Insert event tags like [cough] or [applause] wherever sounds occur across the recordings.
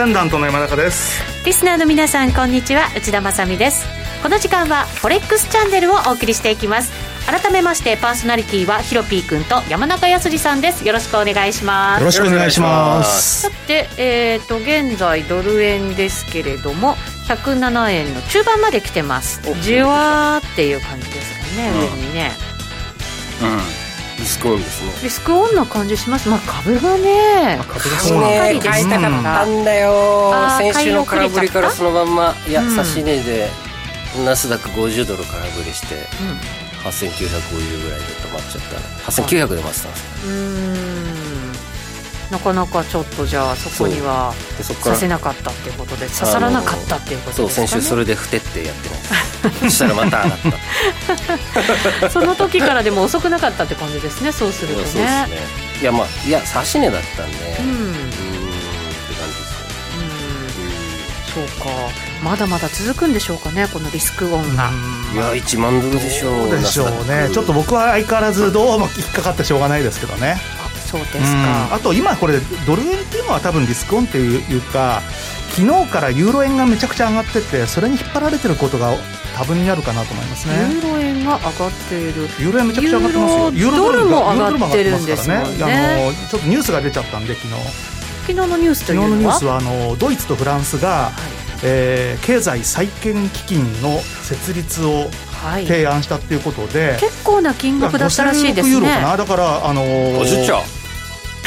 アセンダントの山中です。リスナーの皆さんこんにちは。内田まさです。この時間はフォレックスチャンネルをお送りしていきます。改めましてパーソナリティはヒロピー君と山中康さんです。よろしくお願いします。よろしくお願いします。さて、えーと、現在ドル円ですけれども107円の中盤まで来てます。じわーっていう感じですかね、うん、上にね。うん。リスクオンですね。リスクオンな感じします。まあ株がね。株がそうね買いたかった。ん。だよ。先週の空振りからそのまんま。いや、差し値でナスダック50ドル空振りして、うん、8950ぐらいで止まっちゃった。8900で待ってたんですうんなかなかちょっとじゃあそこにはさせなかったっていうことで刺さらなかったっていうことですか、ね、そう先週それでふてってやってない [laughs] そしたらまた上がった。[laughs] その時からでも遅くなかったって感じですねそうするとね。そうですね。いやまあいや指し値だったんで。うん。うんって感じですよ。うん。そうか。まだまだ続くんでしょうかねこのリスクオンが。いや1万ドルでしょう。でしょうね。ちょっと僕は相変わらずどうも引っかかってしょうがないですけどねそうですか、あと今これドル円っていうのは多分リスクオンっていうか昨日からユーロ円がめちゃくちゃ上がっててそれに引っ張られてることが多分にあるかなと思いますね。ユーロ円が上がっている。ユーロ円めちゃくちゃ上がってますよ。ユーロドルも上がってるんですね。あのちょっとニュースが出ちゃったんで昨日。昨日のニュースというのは？昨日のニュースはあのドイツとフランスが、はい。えー、経済再建基金の設立を提案したっていうことで、はい、結構な金額だったらしいですね。ユーロかな。だからあのー、50兆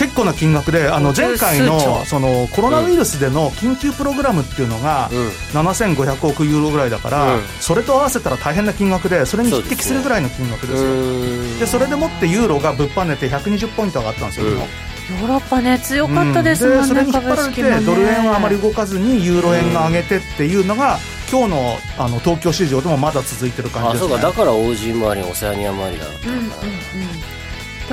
結構な金額であの前回のそのコロナウイルスでの緊急プログラムっていうのが7500億ユーロぐらいだから、それと合わせたら大変な金額でそれに匹敵するぐらいの金額ですよ。でそれでもってユーロがぶっぱねて120ポイント上がったんですよ、ヨーロッパね強かったですもんね、それに引っ張られて、ドル円はあまり動かずにユーロ円が上げてっていうのが、今日のあの東京市場でもまだ続いてる感じです、ね、あそうか。だから OG 周りオセアニア周りだっうんうんうん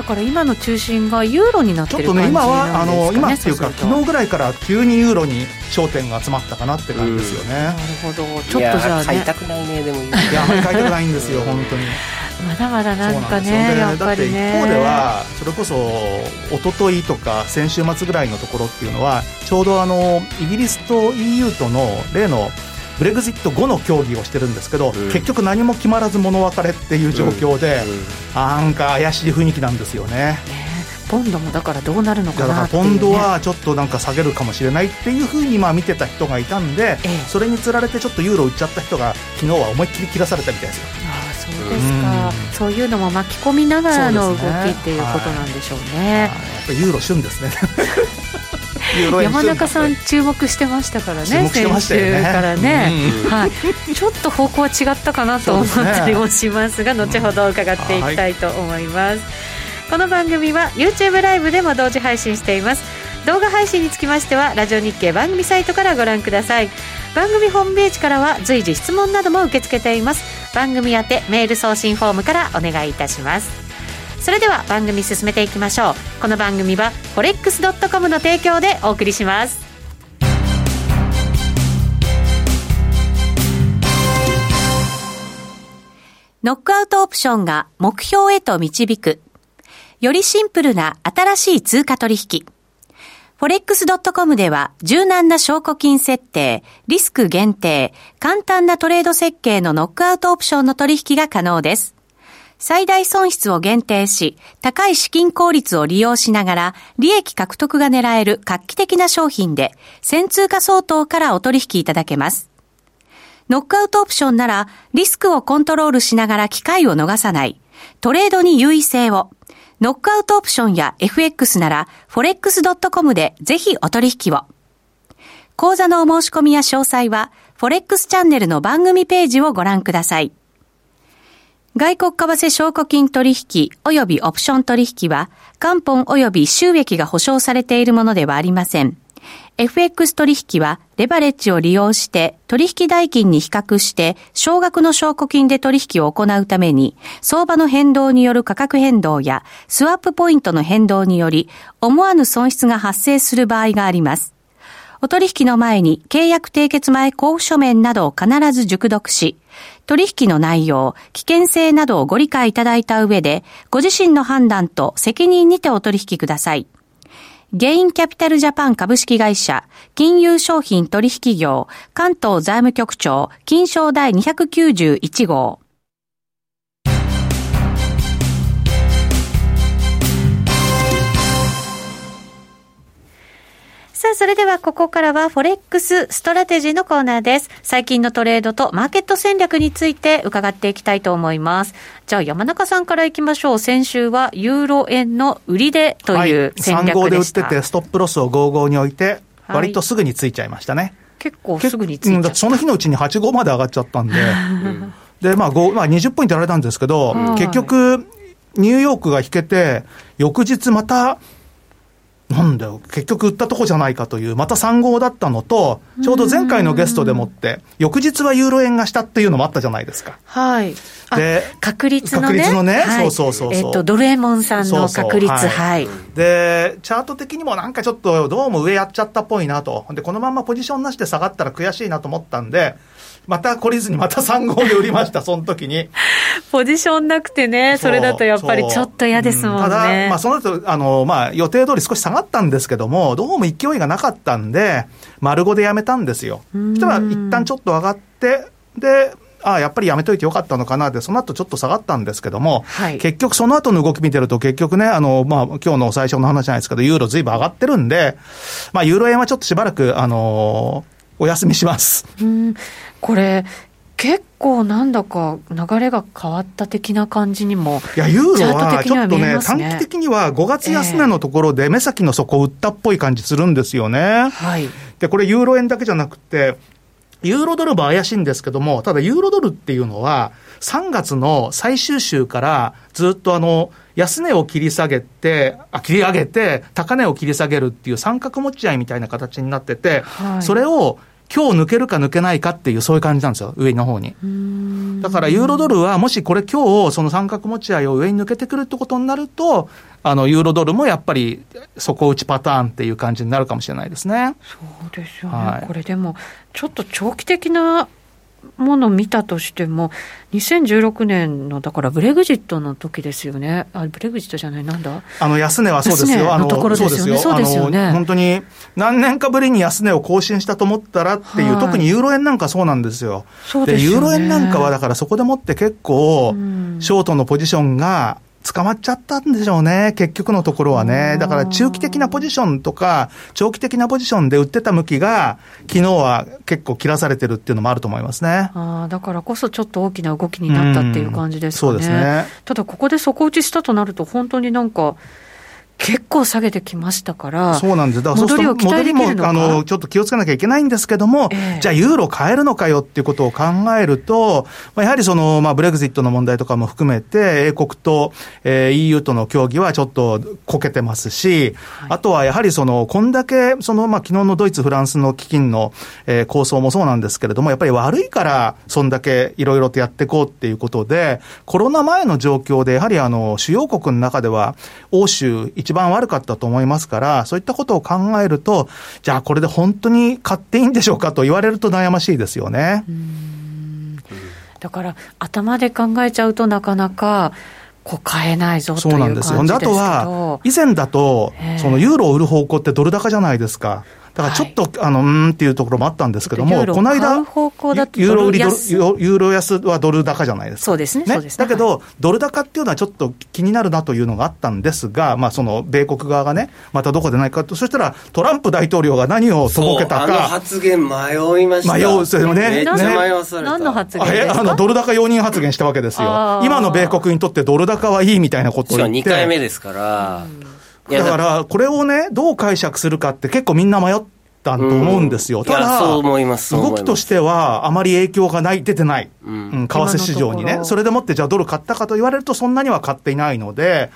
だから今の中心がユーロになってる感じなんですかね、ちょっとね、今はあの今っていうか、昨日ぐらいから急にユーロに焦点が集まったかなって感じですよね。なるほど、ちょっとじゃあ、ね、買いたくないね、でもいや、あまり買いたくないんですよ、本当に。[laughs] まだまだなんかね、やっぱりね。一方では、それこそ一昨日とか先週末ぐらいのところっていうのは、ちょうどあのイギリスと EU との例のブレグジット後の協議をしてるんですけど、うん、結局何も決まらず物別れっていう状況で、なんか怪しい雰囲気なんですよね。ポンドもだからどうなるのかな、ね、だからポンドはちょっとなんか下げるかもしれないっていうふうにまあ見てた人がいたんで、ええ、それにつられてちょっとユーロ売っちゃった人が昨日は思いっきり切らされたみたいですよ。あそうですか、うそういうのも巻き込みながらの動きっていうことなんでしょうね。うねやっぱユーロ旬ですね [laughs] 山中さん注目してましたからね、ね。先週からね、はい、ちょっと方向は違ったかなと思ったりもしますが、す [laughs] ね、後ほど伺っていきたいと思います、この番組は YouTube ライブでも同時配信しています。動画配信につきましてはラジオ日経番組サイトからご覧ください。番組ホームページからは随時質問なども受け付けています。番組宛てメール送信フォームからお願いいたしますそれでは番組進めていきましょう。この番組は forex.com の提供でお送りします。ノックアウトオプションが目標へと導く。よりシンプルな新しい通貨取引。forex.com では柔軟な証拠金設定、リスク限定、簡単なトレード設計のノックアウトオプションの取引が可能です。最大損失を限定し、高い資金効率を利用しながら、利益獲得が狙える画期的な商品で、先通貨相当からお取引いただけます。ノックアウトオプションなら、リスクをコントロールしながら機会を逃さない、トレードに優位性を、ノックアウトオプションや FX なら、forex.com でぜひお取引を。講座のお申し込みや詳細は、フォレックスチャンネルの番組ページをご覧ください。外国為替証拠金取引及びオプション取引は、元本及び収益が保証されているものではありません。FX 取引はレバレッジを利用して取引代金に比較して少額の証拠金で取引を行うために相場の変動による価格変動やスワップポイントの変動により思わぬ損失が発生する場合があります。お取引の前に契約締結前交付書面などを必ず熟読し、取引の内容、危険性などをご理解いただいた上で、ご自身の判断と責任にてお取引ください。ゲインキャピタルジャパン株式会社、金融商品取引業、関東財務局長、金商第291号。さあ、それではここからは Forex ストラテジーのコーナーです。最近のトレードとマーケット戦略について伺っていきたいと思います。じゃあ山中さんからいきましょう。先週はユーロ円の売りでという戦略でした。はい、3号で売っててストップロスを55に置いて、割とすぐについちゃいましたね。はい、結構すぐについちゃった。その日のうちに8号まで上がっちゃったんで。で、まあ、まあ、20ポイントやられたんですけど、結局、ニューヨークが引けて、翌日また、なんだよ、結局売ったとこじゃないかという、また3号だったのと、ちょうど前回のゲストでもって、翌日はユーロ円がしたっていうのもあったじゃないですか。はい。で、確率のね。確率のね、はい、そうそうそうえっ、と、ドルエモンさんの確率、そうそうはい、はい。で、チャート的にもなんかちょっと、どうも上やっちゃったっぽいなと。で、このままポジションなしで下がったら悔しいなと思ったんで、また懲りずにまた3号で売りました、[laughs] その時に。ポジションなくてね、それだとやっぱりちょっと嫌ですもんね。うん、ただ、まあ、その後、あの、まあ、予定通り少し下がったんですけども、どうも勢いがなかったんで、丸5でやめたんですよ。そしたら、一旦ちょっと上がって、で、ああ、やっぱりやめといてよかったのかなって、その後ちょっと下がったんですけども、はい、結局その後の動き見てると、結局ね、あの、まあ、今日の最初の話じゃないですけど、ユーロずいぶん上がってるんで、まあ、ユーロ円はちょっとしばらく、あのお休みします。うんこれ結構なんだか流れが変わった的な感じにも、いや、ユーロはちょっとね、短期的には5月安値のところで目先の底を売ったっぽい感じするんですよね。はい。で、これユーロ円だけじゃなくて、ユーロドルも怪しいんですけども、ただユーロドルっていうのは、3月の最終週からずっとあの、安値を切り下げて、あ、切り上げて、高値を切り下げるっていう三角持ち合いみたいな形になってて、はい、それを今日抜けるか抜けないかっていう、そういう感じなんですよ、上の方に。だから、ユーロドルは、もしこれ今日、その三角持ち合いを上に抜けてくるってことになると、あの、ユーロドルもやっぱり、底打ちパターンっていう感じになるかもしれないですね。そうですよね。はい、これでも、ちょっと長期的なものを見たとしても、2016年の、だからブレグジットの時ですよね、あブレグジットじゃない、なんだ？あの安値はそうですよ、あのところですよね、そうですよ。ね。本当に何年かぶりに安値を更新したと思ったらっていう、はい、特にユーロ円なんかそうなんですよ。そうですよ、ね、ユーロ円なんかは、だからそこでもって結構、ショートのポジションが、捕まっちゃったんでしょうね、結局のところはね。だから中期的なポジションとか、長期的なポジションで売ってた向きが、昨日は結構切らされてるっていうのもあると思いますね。あだからこそちょっと大きな動きになったっていう感じですかね。そうですね。ただここで底打ちしたとなると、本当になんか、結構下げてきましたから、そうなんです。だから戻りを戻りも、あの、ちょっと気をつけなきゃいけないんですけども、えー、じゃあユーロ買えるのかよっていうことを考えると、まあ、やはりその、まあ、ブレグジットの問題とかも含めて、英国と、えー、EU との協議はちょっとこけてますし、はい、あとはやはりその、こんだけ、その、まあ、昨日のドイツ、フランスの基金の、えー、構想もそうなんですけれども、やっぱり悪いから、そんだけいろいろとやっていこうっていうことで、コロナ前の状況で、やはりあの、主要国の中では、欧州一番悪かったと思いますから、そういったことを考えると、じゃあこれで本当に買っていいんでしょうかと言われると悩ましいですよね。だから頭で考えちゃうとなかなか、こう買えないぞという感じですけどそうなんですよ。あとは、以前だと、そのユーロを売る方向ってドル高じゃないですか。だからちょっと、はい、あの、うんっていうところもあったんですけども、この間、ユーロ売りユーロ安はドル高じゃないですか。そうですね。ねだけど、はい、ドル高っていうのはちょっと気になるなというのがあったんですが、まあ、その、米国側がね、またどこでないかと、そしたら、トランプ大統領が何をとぼけたか。あの発言迷いました。迷う、それもね。めっちゃ迷わされた。何の発言ですか？あの、ドル高容認発言したわけですよ。今の米国にとってドル高はいいみたいなことを言って。2回目ですから。だから、これをね、どう解釈するかって結構みんな迷って、たと思うんですよ。ただ、動きとしてはあまり影響がない、出てない。うん、為替市場にね。それでもってじゃあドル買ったかと言われるとそんなには買っていないので、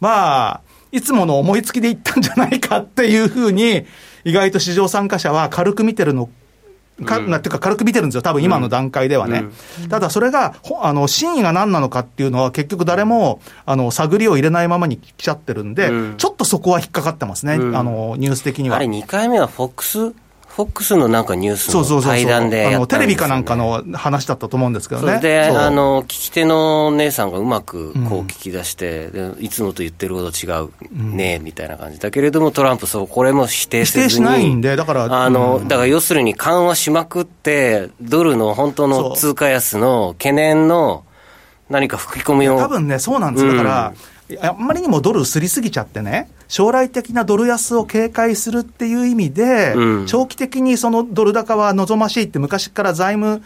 まあ、いつもの思いつきでいったんじゃないかっていうふうに、意外と市場参加者は軽く見てるのか、なっていうか軽く見てるんですよ、多分今の段階ではね。ただそれが、あの、真意が何なのかっていうのは結局誰も、あの、探りを入れないままに来ちゃってるんで、ちょっとそこは引っかかってますね、あの、ニュース的には。あれ2回目はフォックスフフォックスのなんかニュースの対談で、ね、テレビかなんかの話だったと思うんですけどね。それで、あの、聞き手の姉さんがうまくこう聞き出して、うん、いつもと言ってること違うね、みたいな感じだけれども、トランプ、そう、これも否定せずに。否定しないんで、だから。あの、だから要するに緩和しまくって、ドルの本当の通貨安の懸念の何か吹き込みを。多分ね、そうなんです。だから、あんまりにもドルすりすぎちゃってね、将来的なドル安を警戒するっていう意味で、うん、長期的にそのドル高は望ましいって昔から財務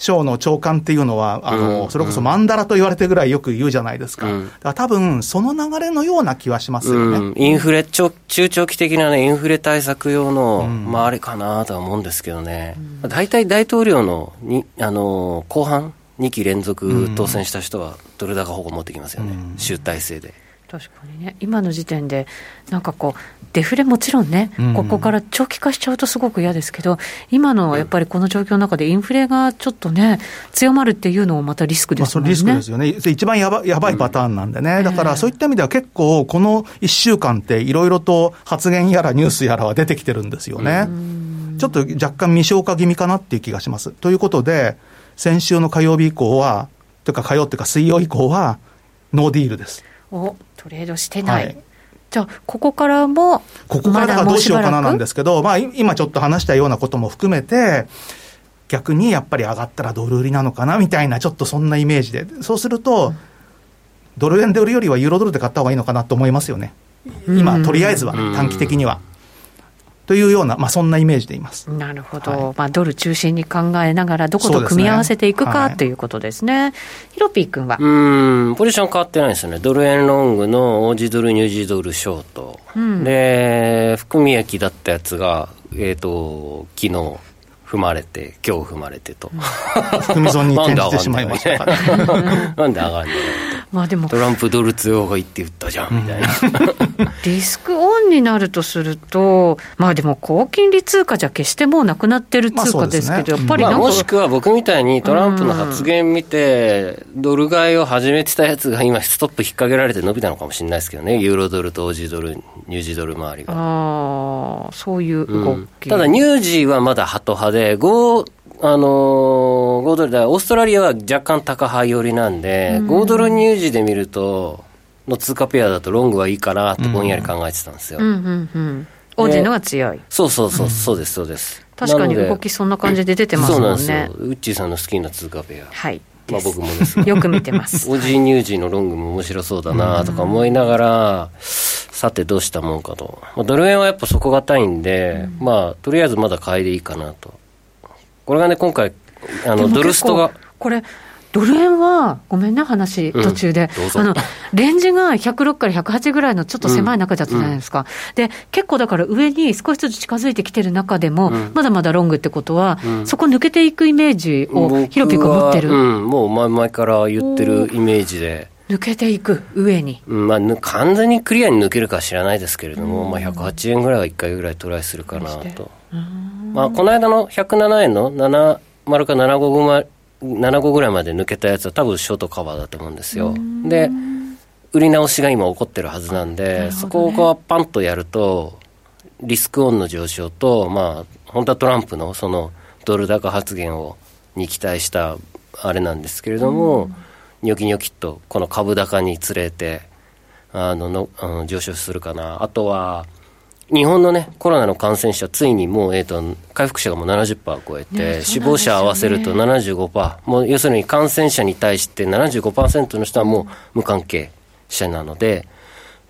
省の長官っていうのは、あの、うん、それこそマンダラと言われてぐらいよく言うじゃないですか。うん、だから多分、その流れのような気はしますよね。うん、インフレ、中長期的なね、インフレ対策用の、まああれかなとは思うんですけどね。大体大統領のに、あの、後半、2期連続当選した人は、ドル高保護持ってきますよね、集大成で。確かにね、今の時点で、なんかこう、デフレもちろんね、ここから長期化しちゃうとすごく嫌ですけど、今のやっぱりこの状況の中で、インフレがちょっとね、強まるっていうのもまたリスクですもんね。まあ、リスクですよね、一番やばやばいパターンなんでね、うん、だからそういった意味では結構、この1週間って、いろいろと発言やらニュースやらは出てきてるんですよね。ちょっと若干未消化気味かなっていう気がします。ということで、先週の火曜日以降は、というか火曜というか水曜以降は、ノーディールです。おトレードしてない。はいじゃあ、ここからも、ここからどうしようかななんですけど、まあ、今ちょっと話したようなことも含めて、逆にやっぱり上がったらドル売りなのかなみたいな、ちょっとそんなイメージで、そうすると、ドル円で売るよりはユーロドルで買った方がいいのかなと思いますよね、今、とりあえずは、短期的には。というような、まあ、そんなイメージでいます。なるほど、はい、まあ、ドル中心に考えながら、どこと組み合わせていくか、ね、ということですね、ヒロピー君は？うん、ポジション変わってないですよね、ドル円ロングのオージドル、ニュージードルショート、うん、で、含み益だったやつが、えっ、ー、と、昨日踏まれて、今日踏まれてと。[laughs] 含み損に転じてしまいましたから、[laughs] なんで上がるんだろうまあでも。トランプドル強がいいって言ったじゃんみたいな、リスクオンになるとすると、まあでも高金利通貨じゃ決してもうなくなってる通貨ですけど、やっぱり、まあ、もしくは僕みたいにトランプの発言見て、ドル買いを始めてたやつが今、ストップ引っ掛けられて伸びたのかもしれないですけどね、ユーロドルとオージードル、ニュージードル周りが。ああ、そういう動き、うん、ただ、ニュージーはまだハト派で、5あのー、5ドルで、オーストラリアは若干高派寄りなんで、うん、5ドル入時で見ると、の通貨ペアだとロングはいいかなってぼんやり考えてたんですよ。うんうんうん、オージーのが強い。そうそうそう、そうです、そうです。確かに動きそんな感じで出てますもんね。そうなんですよ。ウッチーさんの好きな通貨ペア。はい。まあ僕もです [laughs] よく見てます。[laughs] オージーニュージーのロングも面白そうだなとか思いながら、さてどうしたもんかと。まあ、ドル円はやっぱ底堅いんで、うん、まあとりあえずまだ買いでいいかなと。これがね、今回、あのドルストが。これドル円は、ごめんね、話、途中で、うん、あのレンジが106から108ぐらいのちょっと狭い中だったじゃないですか、うん、で結構だから上に少しずつ近づいてきてる中でも、うん、まだまだロングってことは、そこ抜けていくイメージを、ヒロピク持ってる、もう前々から言ってるイメージで。抜けていく、上に。まあ、完全にクリアに抜けるか知らないですけれども、まあ、108円ぐらいは1回ぐらいトライするかなと。まあ、この間の107円の7丸か75 75ぐらいまで抜けたやつは多分ショートカバーだと思うんですよ。で、売り直しが今起こってるはずなんで、ね、そこをパンとやると、リスクオンの上昇と、まあ、本当はトランプのそのドル高発言をに期待したあれなんですけれども、ニョキニョキとこの株高につれて、あのの、あの上昇するかな。あとは、日本のね、コロナの感染者、ついにもう、えっ、ー、と、回復者がもう70%を超えて、ね、死亡者合わせると75%、もう要するに感染者に対して75%の人はもう無関係者なので、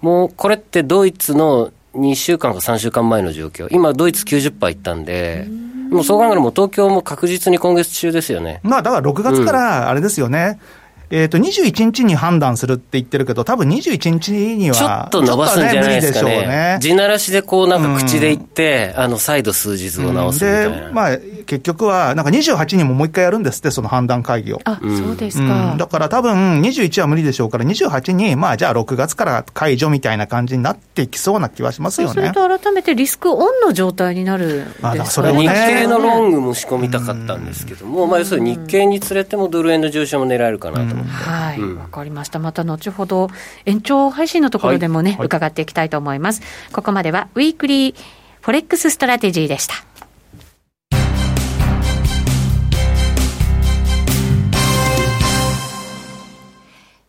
もうこれってドイツの2週間か3週間前の状況、今、ドイツ90%いったんで、もうそう考えると、東京も確実に今月中ですよね。まあ、だから6月からあれですよね、うんえっ、ー、と、21日に判断するって言ってるけど、多分21日には、ちょっと伸ばすんじゃないですかね。ね地ならしでこうなんか口で言って、うん、あの、再度数日を直すみたいな。で、まあ、結局は、なんか28にももう一回やるんですって、その判断会議を。あ、そうですか。うん、だから多分21は無理でしょうから、28に、まあ、じゃあ6月から解除みたいな感じになっていきそうな気はしますよね。そうすると改めてリスクオンの状態になるまあ、それも、ね、日経のロングも仕込みたかったんですけども、まあ、要するに日経につれてもドル円の上昇も狙えるかなと思って。はい。わかりました。また後ほど、延長配信のところでもね、はいはい、伺っていきたいと思います。ここまでは、 Weekly Forex Strategy でした。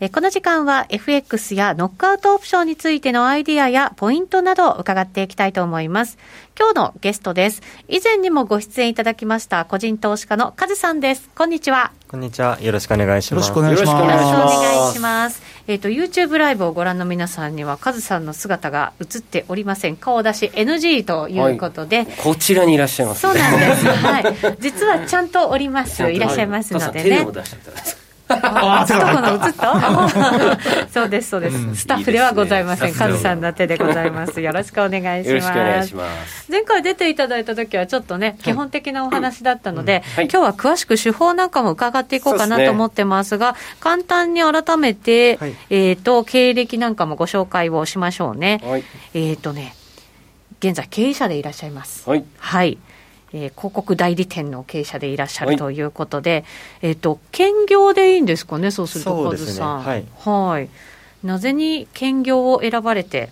えこの時間は FX やノックアウトオプションについてのアイディアやポイントなどを伺っていきたいと思います。今日のゲストです。以前にもご出演いただきました個人投資家のカズさんです。こんにちは。こんにちは。よろしくお願いします。よろしくお願いします。よろしくお願いします。えっ、ー、と、YouTube ライブをご覧の皆さんには、カズさんの姿が映っておりません。顔出し NG ということで。はい、こちらにいらっしゃいます、ね、そうなんです。はい。実はちゃんとおります。いらっしゃいますのでね。あ、[laughs] 映った？かな、映った？そうです、そうです、スタッフではございません。カズさんの手でございます。よろしくお願いします。ます。前回出ていただいた時はちょっとね、基本的なお話だったので、はい、今日は詳しく手法なんかも伺っていこうかなと思ってますが、すね、簡単に改めて、はい、えっ、と、経歴なんかもご紹介をしましょうね。はい、えっ、とね、現在経営者でいらっしゃいます。はい。はいえー、広告代理店の経営者でいらっしゃるということで、はい、えっ、ー、と兼業でいいんですかね、そうすると、カズさん。はい、はい。なぜに兼業を選ばれて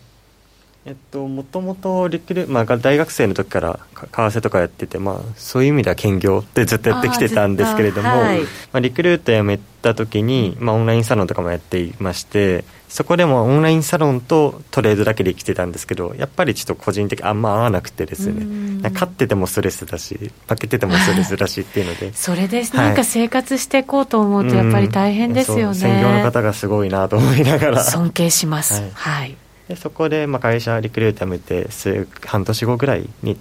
えっと、もともとリクル、まあ、大学生の時から為替とかやってて、まあ、そういう意味では兼業ってずっとやってきてたんですけれども、はい、まあ、リクルート辞めた時に、まあ、オンラインサロンとかもやっていましてそこでもオンラインサロンとトレードだけで生きてたんですけどやっぱりちょっと個人的あんま合わなくてですね。勝っててもストレスだし負けててもストレスだしっていうので。[laughs] それです、はい、なんか生活していこうと思うとやっぱり大変ですよね。専業の方がすごいなと思いながら。尊敬します。はい、はいでそこでまあ会社リクルート辞めて半年後ぐらいに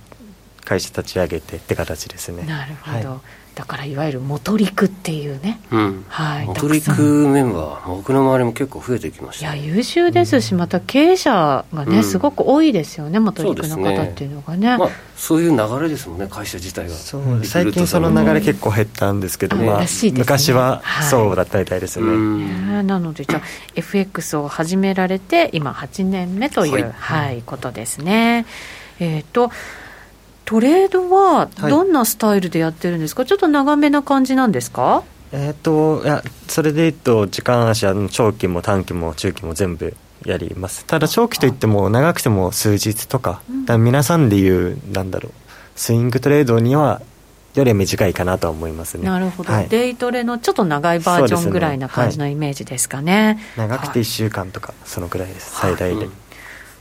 会社立ち上げてって形ですね。なるほど、はい、だからいわゆる元陸っていうね、うん、はい、元陸メンバー。僕の周りも結構増えてきました、ね、いや優秀ですし、また経営者がね、うん、すごく多いですよね元陸の方っていうのがね、ね、まあ、そういう流れですもんね会社自体がそう最近その流れ結構減ったんですけど、まあ、ね、昔はそうだったみたいですね、はい、なのでじゃあ FX を始められて今8年目という、はい、はい、ことですね。えっ、ー、とトレードはどんなスタイルでやってるんですか、はい、ちょっと長めな感じなんですか？えっ、といやそれでいうと時間足は長期も短期も中期も全部やります。ただ長期といっても長くても数日とか,、か皆さんでいうなんだろうスイングトレードにはより短いかなと思いますね。なるほど、はい、デイトレのちょっと長いバージョンぐらいな感じのイメージですかね、ねはい、長くて1週間とかそのぐらいです、最大で、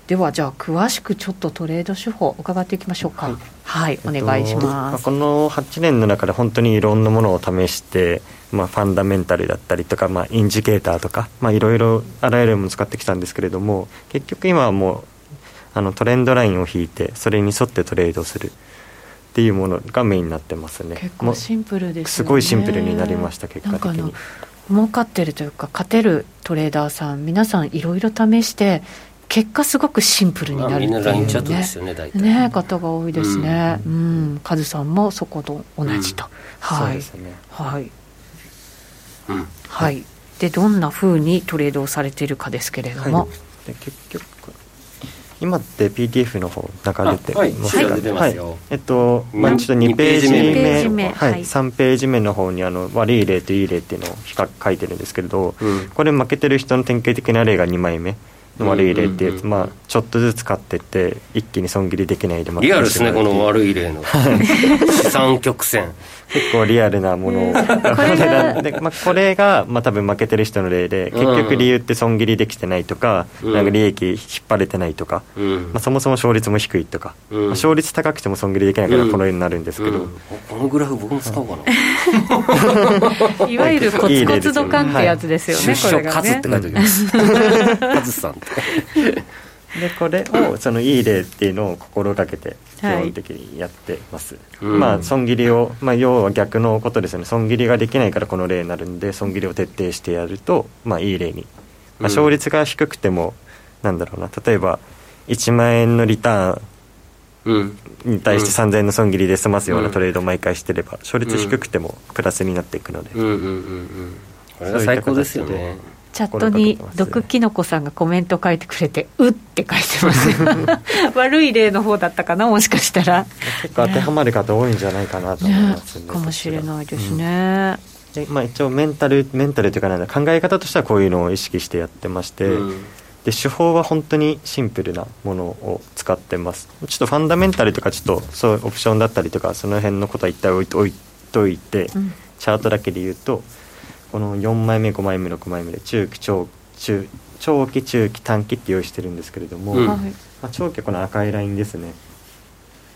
ではじゃあ詳しくちょっとトレード手法伺っていきましょうか。はい、はい、お願いします、この8年の中で本当にいろんなものを試して、まあ、ファンダメンタルだったりとか、まあ、インジケーターとか、まあ、いろいろあらゆるものを使ってきたんですけれども結局今はもうあのトレンドラインを引いてそれに沿ってトレードするっていうものがメインになってますね。結構シンプルです、ね、すごいシンプルになりました結果的に。儲かってるというか勝てるトレーダーさん皆さんいろいろ試して結果すごくシンプルになるっていう、ね、みんな LINE チャットですよね大体。ね方が多いですね。うん、うん、カズさんもそこと同じと、うん、はい、ね、はい、うん、はい。でどんなふうにトレードをされているかですけれども、はい。で結局今って PDF の方流れてますよ、はい、えっと、まあ、ちょっと2ページ目。はい、3ページ目の方にあの悪い例といい例っていうのを書いてるんですけれど、うん、これ負けてる人の典型的な例が2枚目悪い例っていうやつ、まあ、ちょっとずつ買ってって一気に損切りできないでリアルですねこの悪い例の。[laughs] 資産曲線結構リアルなものを [laughs] これで、まあ、これが、まあ、多分負けてる人の例で結局理由って損切りできてないとかうん、なんか利益引っ張れてないとか、うん、まあ、そもそも勝率も低いとか、うん、まあ、勝率高くても損切りできないからこのようになるんですけど、このグラフ僕も使おうかな。[laughs] いわゆるコツコツドカンってやつですよね、出所カズって書いておきます。[laughs] カズさんってでこれをそのいい例っていうのを心がけて基本的にやってます、はい、まあ損切りを、まあ、要は逆のことですよね損切りができないからこの例になるんで損切りを徹底してやると、まあ、いい例に、まあ、勝率が低くても、うん、なんだろうな。例えば1万円のリターンに対して3000円の損切りで済ますようなトレードを毎回してれば勝率低くてもプラスになっていくので、うん。うん。うん。うん、これが最高ですよねチャットに毒きのこさんがコメント書いてくれて「う」って書いてます。[laughs] 悪い例の方だったかなもしかしたら。結構当てはまる方多いんじゃないかなと思いますねかもしれないですね、うん、でまあ、一応メンタルメンタルというかなん考え方としてはこういうのを意識してやってまして、うん、で手法は本当にシンプルなものを使ってます。ちょっとファンダメンタルとかちょっとそうオプションだったりとかその辺のことは一旦置いといて、うん、チャートだけで言うとこの4枚目5枚目6枚目で中期長中長期中期短期って用意してるんですけれども、うん、まあ、長期はこの赤いラインですね、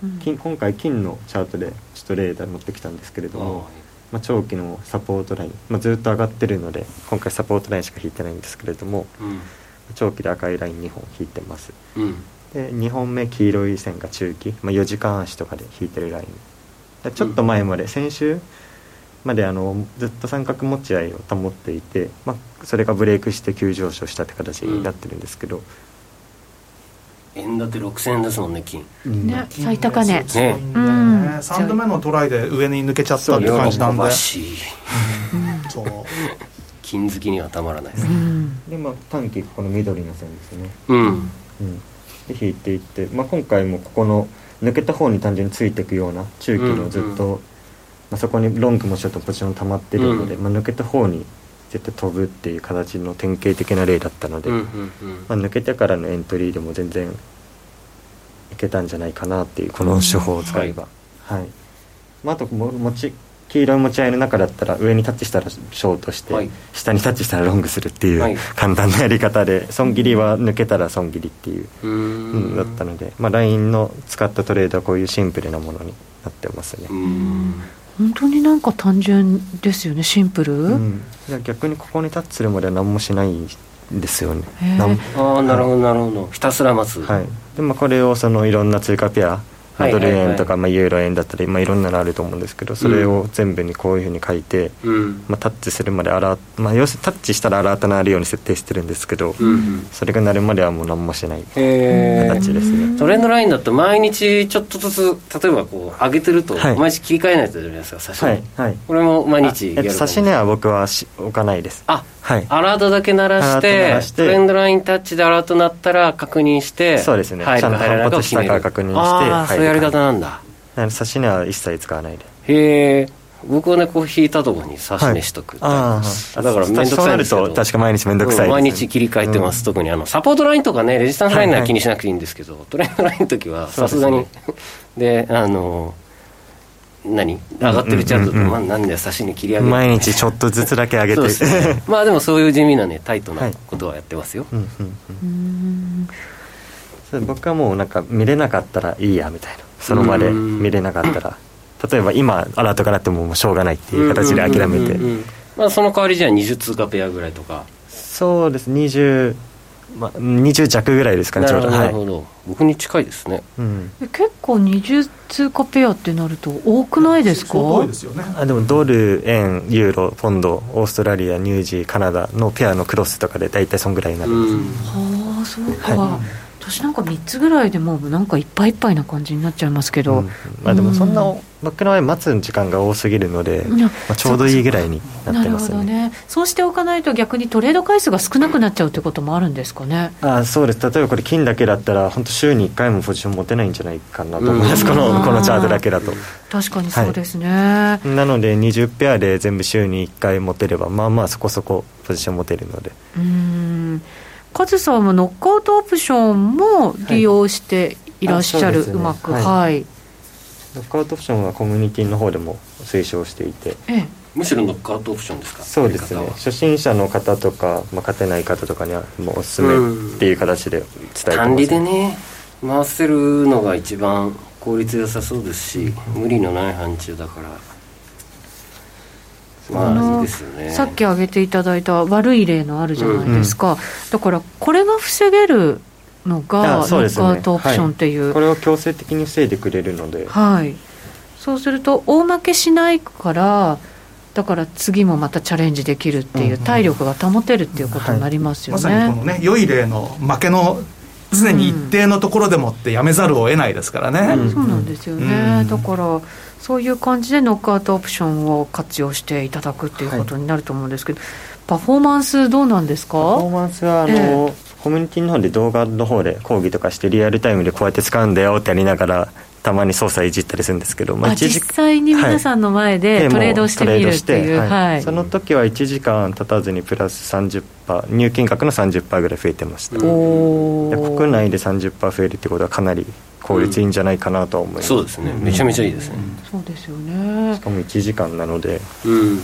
うん、金今回金のチャートでちょっとレーダー持ってきたんですけれども、まあ、長期のサポートライン、まあ、ずっと上がってるので今回サポートラインしか引いてないんですけれども、うん、長期で赤いライン2本引いてます、で2本目黄色い線が中期、まあ、4時間足とかで引いてるライン。ちょっと前まで先週まであのずっと三角持ち合いを保っていて、まあ、それがブレイクして急上昇したって形になってるんですけど、うん、円建て6000円ですもんね金、ね最高値。ね。ね、うん、3度目のトライで上に抜けちゃったって感じなんで。そう。金好きにはたまらないです、うん、でまあ短期この緑の線ですね。うん、うん、で引いていって、まあ、今回もここの抜けた方に単純についていくような中期のずっと、うんうんまあ、そこにロングもちょっとポジション溜まってるので、うん、まあ、抜けた方に絶対飛ぶっていう形の典型的な例だったので、うんうんうん、まあ、抜けてからのエントリーでも全然いけたんじゃないかなっていうこの手法を使えば、うん、はい、はい、まあ、あとも持ち黄色い持ち合いの中だったら上にタッチしたらショートして、はい、下にタッチしたらロングするっていう簡単なやり方で損切りは抜けたら損切りっていう、うん、だったので、まあ、LINE の使ったトレードはこういうシンプルなものになってますね。本当になんか単純ですよねシンプル、うん、逆にここにタッチするまでは何もしないんですよね。ああなるほどなるほど。ひたすら待つ。はい。でまあこれをそのいろんな通貨ペアドル円とか、まあ、ユーロ円だったり、まあ、いろんなのあると思うんですけどそれを全部にこういうふうに書いて、うん、まあ、タッチするまでアラまあ、要するにタッチしたらアラートなるように設定してるんですけど、うん、それがなるまではもう何もしない。形ですね。トレンドラインだと毎日ちょっとずつ例えばこう上げてると、毎日切り替えないとじゃないですか指値、はい。はい、これも毎日やる指値は僕はし置かないです。あはい、アラートだけ鳴らしてトレンドラインタッチでアラート鳴ったら確認してそうですね。ちゃんと反発したか確認してああそういうやり方なんだ。指し値は一切使わないで。へえ。僕はねこう引いたところに指し値しとく、はい、だから面倒くさいんですけど。確か毎日面倒くさい、ね、毎日切り替えてます、うん、特にあのサポートラインとかねレジスタンスラインなら気にしなくていいんですけど、はいはい、トレンドラインの時はさすがに。で、ね、あの何？上がってるチャートと、まあ、なんで差しに切り上げ毎日ちょっとずつだけ上げて。ね、まあでもそういう地味なねタイトなことはやってますよ、はいうんうん、僕はもうなんか見れなかったらいいやみたいな。その場で見れなかったら。例えば今アラートがなってももうしょうがないっていう形で諦めて。まあその代わりじゃあ20通貨ペアぐらいとか。そうです。20まあ、20弱ぐらいですかねちょうど。なるほど、はい、僕に近いですね、うん、結構20通貨ペアってなると多くないですか？多いですよね。あでもドル円ユーロポンドオーストラリアニュージーカナダのペアのクロスとかで大体そんぐらいになるんです、うん、はあそうか、はい私なんか3つぐらいでもうなんかいっぱいいっぱいな感じになっちゃいますけど、うん、まあ、でもそんな、僕の場合待つ時間が多すぎるので、まあ、ちょうどいいぐらいになってますね。ね。そうしておかないと逆にトレード回数が少なくなっちゃうってこともあるんですかね。あそうです。例えばこれ金だけだったら本当週に1回もポジション持てないんじゃないかなと思います、このこのチャートだけだと。確かにそうですね、はい、なので20ペアで全部週に1回持てればまあまあそこそこポジション持てるので。うんカズさんはノックアウトオプションも利用していらっしゃる、はい、うね、うまく、はい、はい、ノックアウトオプションはコミュニティの方でも推奨していて、ええ、むしろノックアウトオプションですか？そうですね。初心者の方とか、まあ、勝てない方とかにはもうおすすめっていう形で伝えてます、管理でね回せるのが一番効率良さそうですし無理のない範疇だからまあさっき挙げていただいた悪い例のあるじゃないですか、うん、だからこれが防げるのがノックアウトオプションっていう、はい、これを強制的に防いでくれるので。はい。そうすると大負けしないからだから次もまたチャレンジできるっていう体力が保てるっていうことになりますよね、はい、まさにこのね良い例の負けの常に一定のところでもってやめざるを得ないですからね、うん、そうなんですよね、だからそういう感じでノックアウトオプションを活用していただくっていうことになると思うんですけど、はい、パフォーマンスどうなんですか？パフォーマンスはあの、えー、コミュニティの方で動画の方で講義とかしてリアルタイムでこうやって使うんだよってやりながらたまに操作いじったりするんですけど、まあ、実際に皆さんの前でトレードしてみるっていう、はい。はい、その時は1時間経たずにプラス30%入金額の30%ぐらい増えてました。国内で30%増えるってことはかなり効率いいんじゃないかなと思います、うん、そうですね。めちゃめちゃいいですね、そうですよね。しかも1時間なので、うん。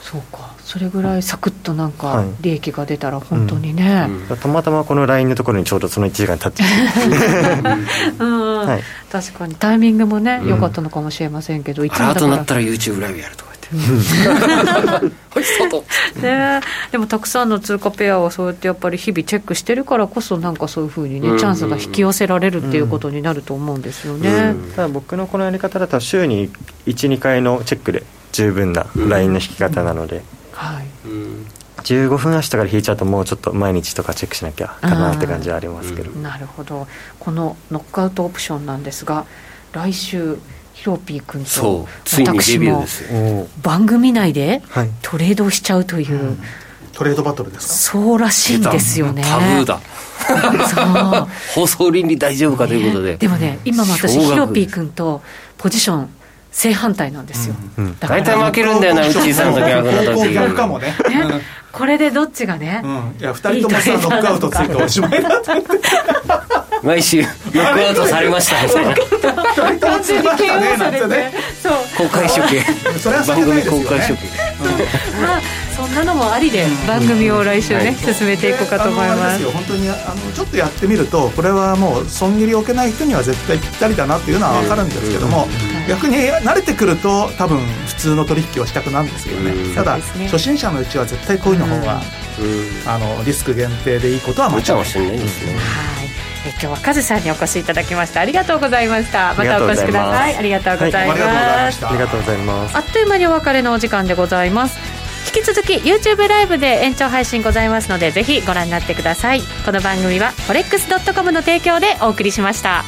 そうかそれぐらいサクッとなんか利益が出たら本当にね、はいうん、たまたまこの LINE のところにちょうどその1時間経って [laughs] うん、はい、確かにタイミングもね良かったのかもしれませんけど、いつもだから。なったら YouTube ライブやるとかね、でもたくさんの通貨ペアをそうやってやっぱり日々チェックしてるからこそなんかそういうふうにね、チャンスが引き寄せられるっていうことになると思うんですよね、ただ僕のこのやり方だと週に12回のチェックで十分なラインの引き方なので、はい、15分足とかで引いちゃうともうちょっと毎日とかチェックしなきゃかなって感じはありますけど、なるほど。このノックアウトオプションなんですが来週ヒロピー君と私も番組内でトレードしちゃうという、トレードバトルですか？そうらしいんですよね。タブーだ。[laughs] 放送倫理大丈夫かということで、でもね今も私ヒロピー君とポジション正反対なんですよ、うん、大体負けるんだよなうちさんと逆の時逆かもね。これでどっちがね、うん、いや2人ともさノックアウトついておしまいだ。と思って毎週ノックアウトされましたみたいな完全に KO されてそう。公開処刑。番組公開処刑。まあそんなのもありで番組を来週ね、進めていこうかと思います。本当にあのちょっとやってみるとこれはもう損切りを受けない人には絶対ぴったりだなっていうのは分かるんですけども、逆に慣れてくると多分普通の取引をしたくなるんですけどね、ただ、初心者のうちは絶対こういうの方が、あのリスク限定でいいことは間違いない。ですね、はい。え今日はカズさんにお越しいただきました。ありがとうございました。またお越しください。ありがとうございます、ありがとうございます。あっという間にお別れのお時間でございます。引き続き YouTube ライブで延長配信ございますのでぜひご覧になってください。この番組は forex.com の提供でお送りしました